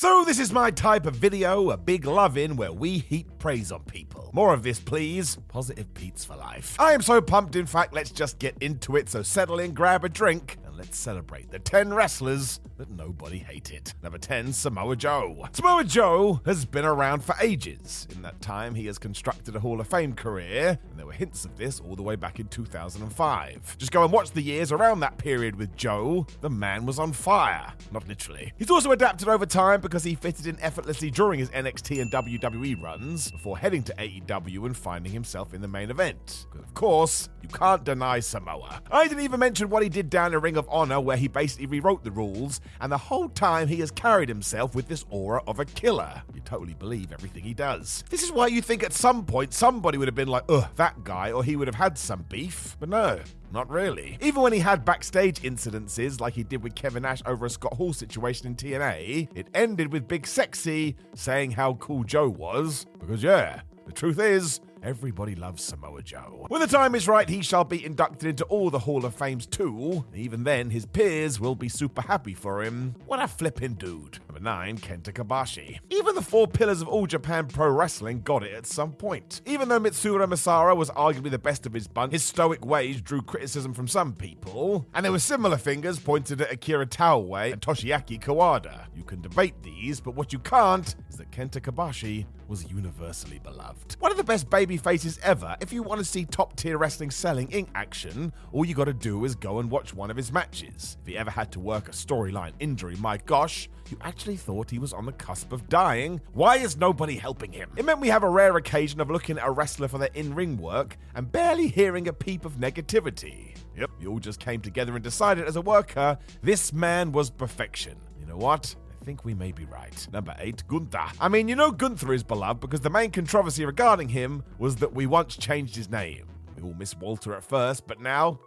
So, this is my type of video, a big love in where we heap praise on people. More of this, please. Positive Pete's for life. I am so pumped, in fact, let's just get into it. So, settle in, grab a drink, let's celebrate the 10 wrestlers that nobody hated. Number 10, Samoa Joe. Samoa Joe has been around for ages. In that time, he has constructed a Hall of Fame career, and there were hints of this all the way back in 2005. Just go and watch the years around that period with Joe. The man was on fire. Not literally. He's also adapted over time because he fitted in effortlessly during his NXT and WWE runs before heading to AEW and finding himself in the main event. Of course, you can't deny Samoa. I didn't even mention what he did down in Ring of Honor, where he basically rewrote the rules and the whole time he has carried himself with this aura of a killer. You totally believe everything he does. This is why you think at some point somebody would have been like, ugh, that guy, or he would have had some beef. But no, not really. Even when he had backstage incidences like he did with Kevin Nash over a Scott Hall situation in TNA, it ended with Big Sexy saying how cool Joe was. Because, yeah, the truth is, Everybody loves Samoa Joe. When the time is right, he shall be inducted into all the Hall of Fames too. Even then, his peers will be super happy for him. What a flippin' dude. Number 9, Kenta Kobashi. Even the four pillars of All Japan Pro Wrestling got it at some point. Even though Mitsuharu Misawa was arguably the best of his bunch, his stoic ways drew criticism from some people, and there were similar fingers pointed at Akira Taue and Toshiaki Kawada. You can debate these, but what you can't is that Kenta Kobashi was universally beloved. One of the best baby faces ever. If you want to see top tier wrestling selling in action, all you gotta do is go and watch one of his matches. If he ever had to work a storyline injury, my gosh, you actually thought he was on the cusp of dying. Why is nobody helping him? It meant we have a rare occasion of looking at a wrestler for their in ring work and barely hearing a peep of negativity. Yep, you all just came together and decided as a worker, this man was perfection. You know what? Think we may be right. Number 8, Gunther. I mean, you know Gunther is beloved because the main controversy regarding him was that we once changed his name. We all miss Walter at first, but now,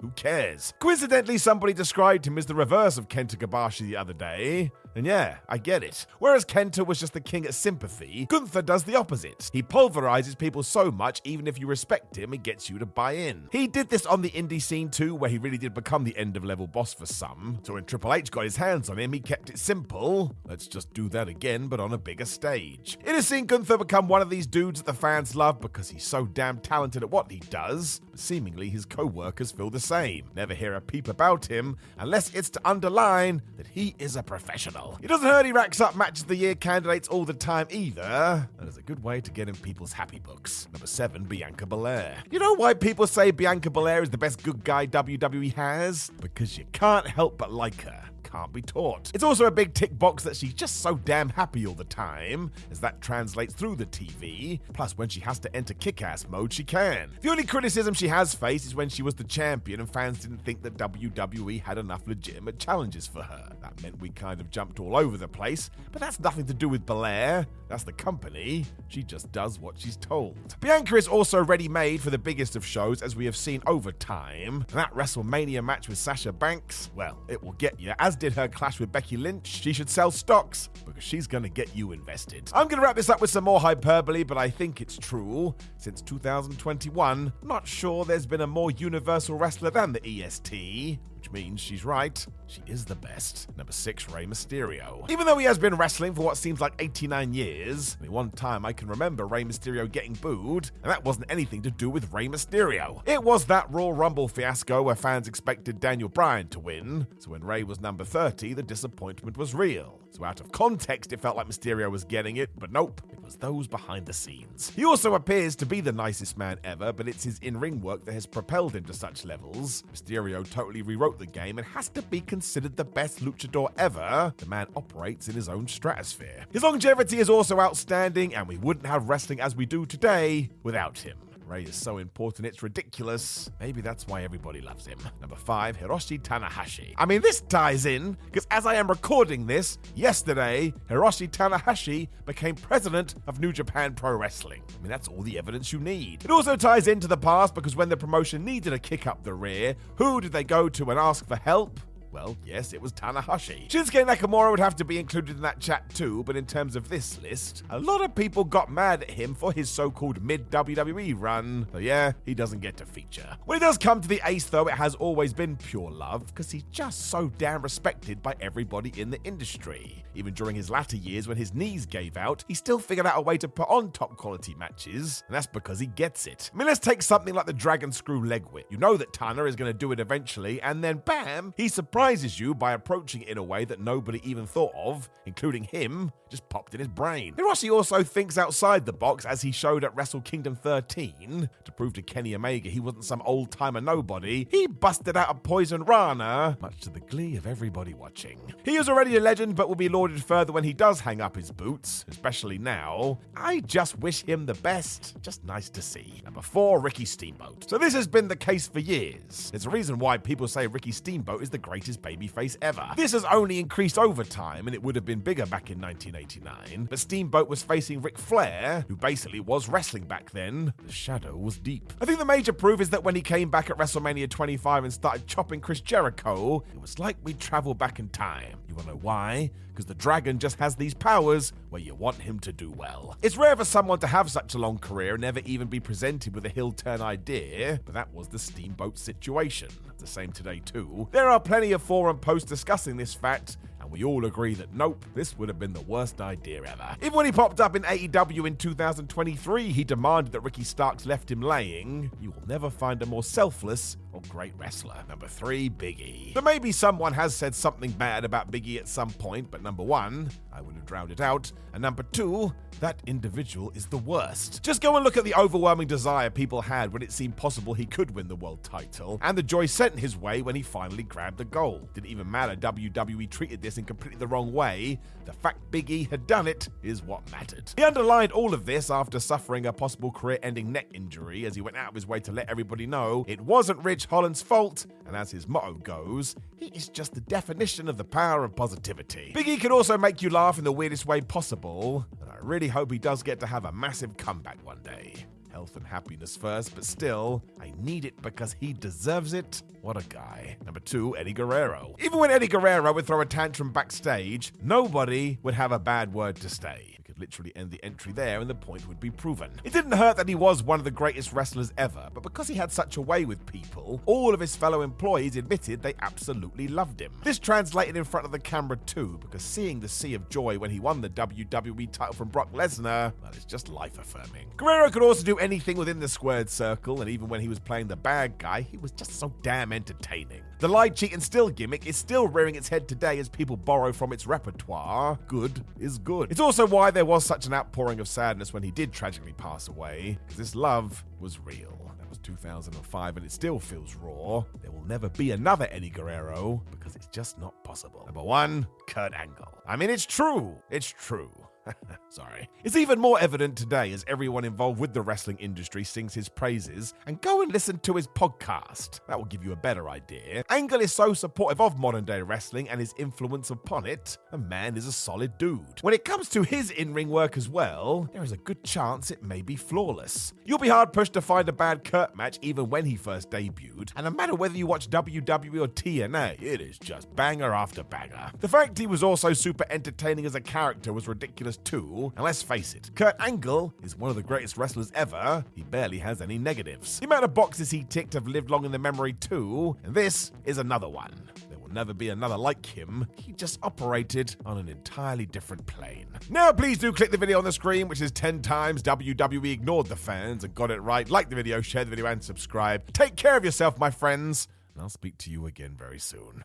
who cares? Coincidentally, somebody described him as the reverse of Kenta Kobashi the other day. And yeah, I get it. Whereas Kenta was just the king at sympathy, Gunther does the opposite. He pulverizes people so much, even if you respect him, it gets you to buy in. He did this on the indie scene too, where he really did become the end of level boss for some. So when Triple H got his hands on him, he kept it simple. Let's just do that again, but on a bigger stage. It has seen Gunther become one of these dudes that the fans love because he's so damn talented at what he does, but seemingly his co workers feel the same. Never hear a peep about him unless it's to underline that he is a professional. It doesn't hurt he racks up Match of the Year candidates all the time either. That is a good way to get in people's happy books. Number 7, Bianca Belair. You know why people say Bianca Belair is the best good guy WWE has? Because you can't help but like her can't be taught. It's also a big tick box that she's just so damn happy all the time, as that translates through the TV. Plus, when she has to enter kick ass mode, she can. The only criticism she has faced is when she was the champion and fans didn't think that WWE had enough legitimate challenges for her. That meant we kind of jumped all over the place, but that's nothing to do with Belair. That's the company. She just does what she's told. Bianca is also ready made for the biggest of shows, as we have seen over time. And that WrestleMania match with Sasha Banks, well, it will get you, as did her clash with Becky Lynch. She should sell stocks because she's going to get you invested. I'm going to wrap this up with some more hyperbole, but I think it's true. Since 2021, not sure there's been a more universal wrestler than the EST which means she's right. She is the best. Number six, Rey Mysterio. Even though he has been wrestling for what seems like 89 years, the one time I can remember Rey Mysterio getting booed, and that wasn't anything to do with Rey Mysterio. It was that Royal Rumble fiasco where fans expected Daniel Bryan to win, so when Rey was number 30, the disappointment was real. So out of context, it felt like Mysterio was getting it, but nope, it was those behind the scenes. He also appears to be the nicest man ever, but it's his in ring work that has propelled him to such levels. Mysterio totally rewrote the game and has to be considered the best luchador ever, the man operates in his own stratosphere. His longevity is also outstanding, and we wouldn't have wrestling as we do today without him. Rey is so important it's ridiculous. Maybe that's why everybody loves him. Number five, Hiroshi Tanahashi. I mean, this ties in because as I am recording this, yesterday, Hiroshi Tanahashi became president of New Japan Pro Wrestling. I mean, that's all the evidence you need. It also ties into the past because when the promotion needed a kick up the rear, who did they go to and ask for help? Well, yes, it was Tanahashi. Shinsuke Nakamura would have to be included in that chat too, but in terms of this list, a lot of people got mad at him for his so called mid WWE run. So yeah, he doesn't get to feature. When it does come to the ace, though, it has always been pure love, because he's just so damn respected by everybody in the industry. Even during his latter years when his knees gave out, he still figured out a way to put on top quality matches, and that's because he gets it. I mean, let's take something like the Dragon Screw Leg Whip. You know that Tana is going to do it eventually, and then bam, he surprises you by approaching it in a way that nobody even thought of, including him, just popped in his brain. Hiroshi also thinks outside the box as he showed at Wrestle Kingdom 13 to prove to Kenny Omega he wasn't some old timer nobody. He busted out a poison Rana, much to the glee of everybody watching. He is already a legend, but will be lauded further when he does hang up his boots, especially now. I just wish him the best. Just nice to see. Number four, Ricky Steamboat. So this has been the case for years. There's a reason why people say Ricky Steamboat is the greatest babyface ever. This has only increased over time, and it would have been bigger back in 1989. But Steamboat was facing Ric Flair, who basically was wrestling back then. The shadow was deep. I think the major proof is that when he came back at WrestleMania 25 and started chopping Chris Jericho, it was like we traveled back in time. You wanna know why? Because the dragon just has these powers where you want him to do well. It's rare for someone to have such a long career and never even be presented with a heel turn idea, but that was the Steamboat situation. The same today, too. There are plenty of forum posts discussing this fact, and we all agree that nope, this would have been the worst idea ever. Even when he popped up in AEW in 2023, he demanded that Ricky Starks left him laying. You will never find a more selfless great wrestler. Number three, Biggie. So maybe someone has said something bad about Biggie at some point, but number one, I would have drowned it out. And number two, that individual is the worst. Just go and look at the overwhelming desire people had when it seemed possible he could win the world title, and the joy sent his way when he finally grabbed the gold. Didn't even matter WWE treated this in completely the wrong way. The fact Big E had done it is what mattered. He underlined all of this after suffering a possible career-ending neck injury as he went out of his way to let everybody know it wasn't Ridge Holland's fault, and as his motto goes, he is just the definition of the power of positivity. Biggie can also make you laugh in the weirdest way possible, and I really hope he does get to have a massive comeback one day. Health and happiness first, but still, I need it because he deserves it. What a guy. Number two, Eddie Guerrero. Even when Eddie Guerrero would throw a tantrum backstage, nobody would have a bad word to say could literally end the entry there and the point would be proven. It didn't hurt that he was one of the greatest wrestlers ever, but because he had such a way with people, all of his fellow employees admitted they absolutely loved him. This translated in front of the camera too, because seeing the sea of joy when he won the WWE title from Brock Lesnar, well, it's just life affirming. Guerrero could also do anything within the squared circle, and even when he was playing the bad guy, he was just so damn entertaining. The lie, cheat, and steal gimmick is still rearing its head today as people borrow from its repertoire. Good is good. It's also why there was such an outpouring of sadness when he did tragically pass away, because this love was real. That was 2005 and it still feels raw. There will never be another Eddie Guerrero because it's just not possible. Number one, Kurt Angle. I mean, it's true. It's true. Sorry. It's even more evident today as everyone involved with the wrestling industry sings his praises. And go and listen to his podcast. That will give you a better idea. Angle is so supportive of modern day wrestling and his influence upon it. A man is a solid dude. When it comes to his in ring work as well, there is a good chance it may be flawless. You'll be hard pushed to find a bad Kurt match even when he first debuted. And no matter whether you watch WWE or TNA, it is just banger after banger. The fact he was also super entertaining as a character was ridiculous too. And let's face it, Kurt Angle is one of the greatest wrestlers ever. He barely has any negatives. The amount of boxes he ticked have lived long in the memory too, and this is another one. There will never be another like him. He just operated on an entirely different plane. Now, please do click the video on the screen, which is 10 times WWE ignored the fans and got it right. Like the video, share the video, and subscribe. Take care of yourself, my friends, and I'll speak to you again very soon.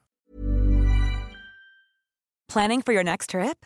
Planning for your next trip?